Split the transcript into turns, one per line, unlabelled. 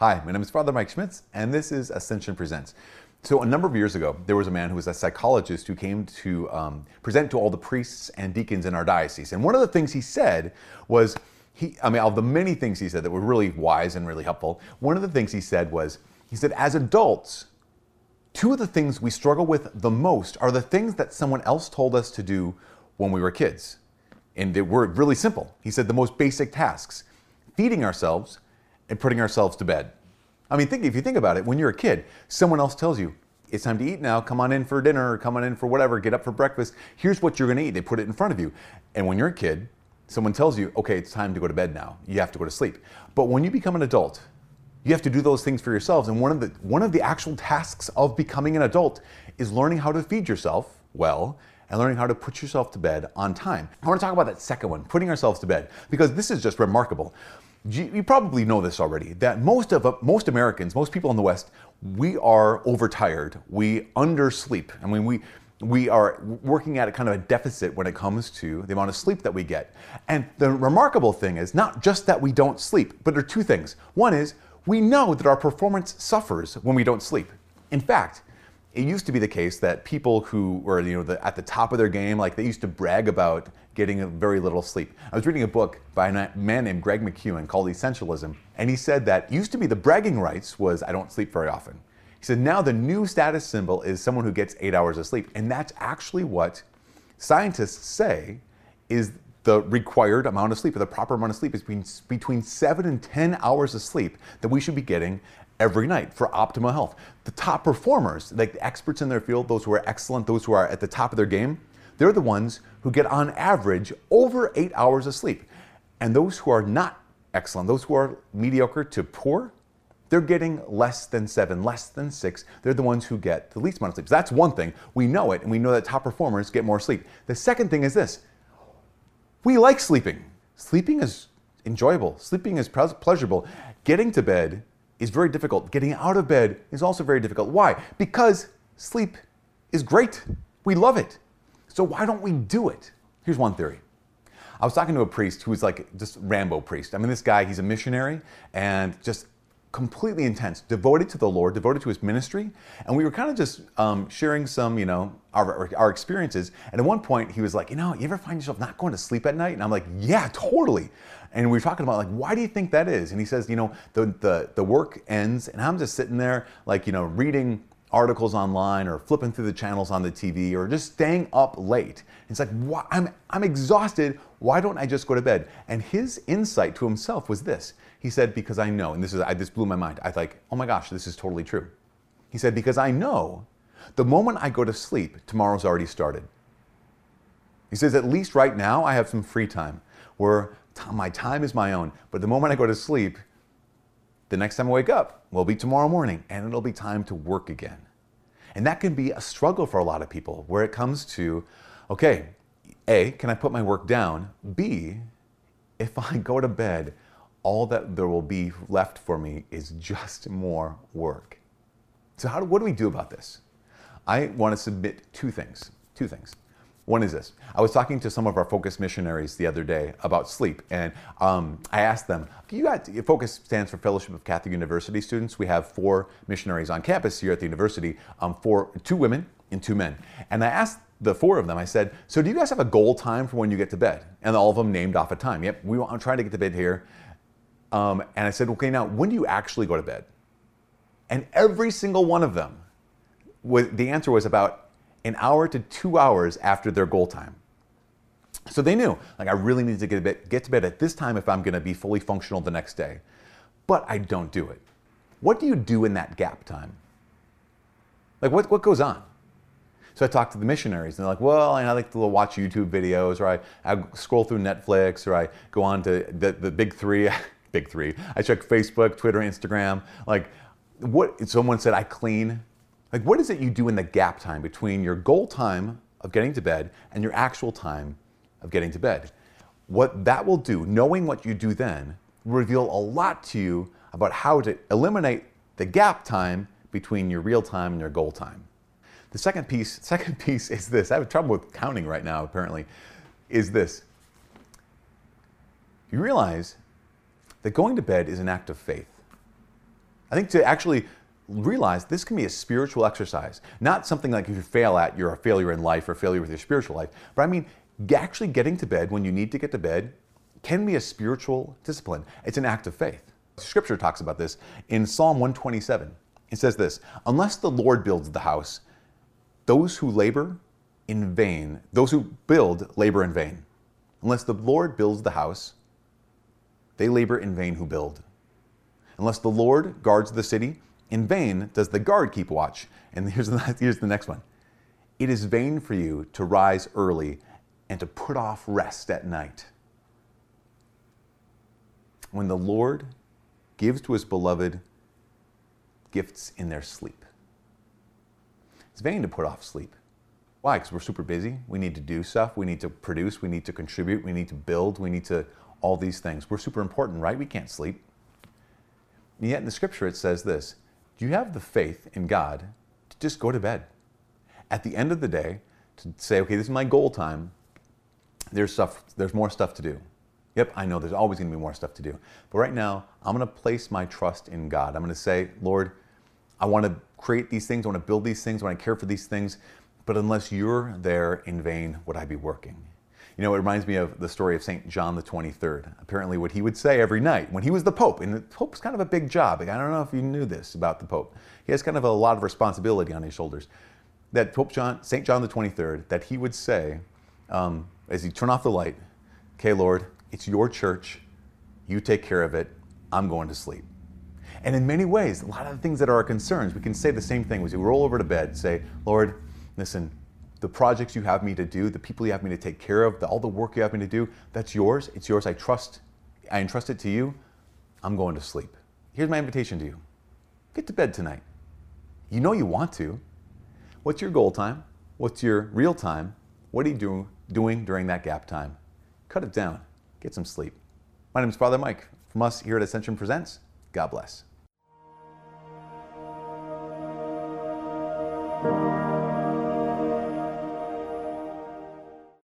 Hi, my name is Father Mike Schmitz, and this is Ascension Presents. So, a number of years ago, there was a man who was a psychologist who came to um, present to all the priests and deacons in our diocese. And one of the things he said was, he, I mean, of the many things he said that were really wise and really helpful, one of the things he said was, he said, as adults, two of the things we struggle with the most are the things that someone else told us to do when we were kids. And they were really simple. He said the most basic tasks feeding ourselves and putting ourselves to bed. I mean, think if you think about it, when you're a kid, someone else tells you, it's time to eat now, come on in for dinner or come on in for whatever, get up for breakfast. Here's what you're gonna eat. They put it in front of you. And when you're a kid, someone tells you, okay, it's time to go to bed now. You have to go to sleep. But when you become an adult, you have to do those things for yourselves. And one of the one of the actual tasks of becoming an adult is learning how to feed yourself well and learning how to put yourself to bed on time. I want to talk about that second one, putting ourselves to bed, because this is just remarkable. You probably know this already that most of most Americans, most people in the West, we are overtired. We undersleep. I mean, we we are working at a kind of a deficit when it comes to the amount of sleep that we get. And the remarkable thing is not just that we don't sleep, but there are two things. One is we know that our performance suffers when we don't sleep. In fact, it used to be the case that people who were you know the, at the top of their game, like they used to brag about getting very little sleep. I was reading a book by a man named Greg McKeown called Essentialism, and he said that used to be the bragging rights was I don't sleep very often. He said now the new status symbol is someone who gets eight hours of sleep, and that's actually what scientists say is the required amount of sleep, or the proper amount of sleep, is between, between seven and 10 hours of sleep that we should be getting every night for optimal health. The top performers, like the experts in their field, those who are excellent, those who are at the top of their game, they're the ones who get on average over eight hours of sleep. And those who are not excellent, those who are mediocre to poor, they're getting less than seven, less than six. They're the ones who get the least amount of sleep. So that's one thing. We know it, and we know that top performers get more sleep. The second thing is this we like sleeping. Sleeping is enjoyable, sleeping is pleasurable. Getting to bed is very difficult. Getting out of bed is also very difficult. Why? Because sleep is great. We love it. So why don't we do it? Here's one theory. I was talking to a priest who was like just Rambo priest. I mean, this guy, he's a missionary and just completely intense, devoted to the Lord, devoted to his ministry. And we were kind of just um, sharing some, you know, our, our experiences. And at one point, he was like, you know, you ever find yourself not going to sleep at night? And I'm like, yeah, totally. And we were talking about like, why do you think that is? And he says, you know, the, the, the work ends and I'm just sitting there like, you know, reading articles online or flipping through the channels on the TV or just staying up late. It's like, why? I'm, I'm exhausted. Why don't I just go to bed? And his insight to himself was this. He said, because I know, and this is, I, this blew my mind. I like, oh my gosh, this is totally true. He said, because I know the moment I go to sleep, tomorrow's already started. He says, at least right now, I have some free time where my time is my own. But the moment I go to sleep, the next time I wake up will be tomorrow morning and it'll be time to work again. And that can be a struggle for a lot of people where it comes to, okay, A, can I put my work down? B, if I go to bed, all that there will be left for me is just more work. So, how what do we do about this? I want to submit two things. Two things. One is this. I was talking to some of our Focus missionaries the other day about sleep, and um, I asked them, you got, Focus stands for Fellowship of Catholic University Students. We have four missionaries on campus here at the university, um, four, two women and two men. And I asked the four of them, I said, so do you guys have a goal time for when you get to bed? And all of them named off a time. Yep, we want, I'm trying to get to bed here. Um, and I said, okay, now when do you actually go to bed? And every single one of them, the answer was about an hour to two hours after their goal time. So they knew, like, I really need to get, bed, get to bed at this time if I'm going to be fully functional the next day. But I don't do it. What do you do in that gap time? Like, what, what goes on? So I talked to the missionaries, and they're like, well, I like to watch YouTube videos, or I, I scroll through Netflix, or I go on to the, the big three. big three. I check Facebook, Twitter, Instagram. Like, what? Someone said I clean. Like, what is it you do in the gap time between your goal time of getting to bed and your actual time of getting to bed? What that will do, knowing what you do then, will reveal a lot to you about how to eliminate the gap time between your real time and your goal time. The second piece, second piece is this. I have trouble with counting right now, apparently, is this. You realize that going to bed is an act of faith. I think to actually realize this can be a spiritual exercise, not something like if you fail at, you're a failure in life or failure with your spiritual life. But I mean, actually getting to bed when you need to get to bed can be a spiritual discipline. It's an act of faith. Scripture talks about this in Psalm 127. It says this Unless the Lord builds the house, those who labor in vain, those who build labor in vain. Unless the Lord builds the house, they labor in vain who build. Unless the Lord guards the city, in vain does the guard keep watch. And here's the, here's the next one It is vain for you to rise early and to put off rest at night. When the Lord gives to his beloved gifts in their sleep. It's vain to put off sleep. Why? Because we're super busy. We need to do stuff. We need to produce. We need to contribute. We need to build. We need to all these things. We're super important, right? We can't sleep. And yet in the scripture it says this Do you have the faith in God to just go to bed? At the end of the day, to say, okay, this is my goal time. There's stuff, there's more stuff to do. Yep, I know there's always going to be more stuff to do. But right now, I'm going to place my trust in God. I'm going to say, Lord, I want to create these things, I want to build these things, I want to care for these things, but unless you're there in vain, would I be working? You know, it reminds me of the story of St. John the 23rd. Apparently, what he would say every night when he was the Pope, and the Pope's kind of a big job. I don't know if you knew this about the Pope. He has kind of a lot of responsibility on his shoulders. That Pope John, St. John the 23rd, that he would say, um, as he turn off the light, okay, Lord, it's your church. You take care of it. I'm going to sleep. And in many ways, a lot of the things that are our concerns, we can say the same thing as we roll over to bed, say, Lord, listen, the projects you have me to do, the people you have me to take care of, the, all the work you have me to do, that's yours. It's yours. I trust. I entrust it to you. I'm going to sleep. Here's my invitation to you. Get to bed tonight. You know you want to. What's your goal time? What's your real time? What are you do, doing during that gap time? Cut it down. Get some sleep. My name is Father Mike. From us here at Ascension Presents, God bless.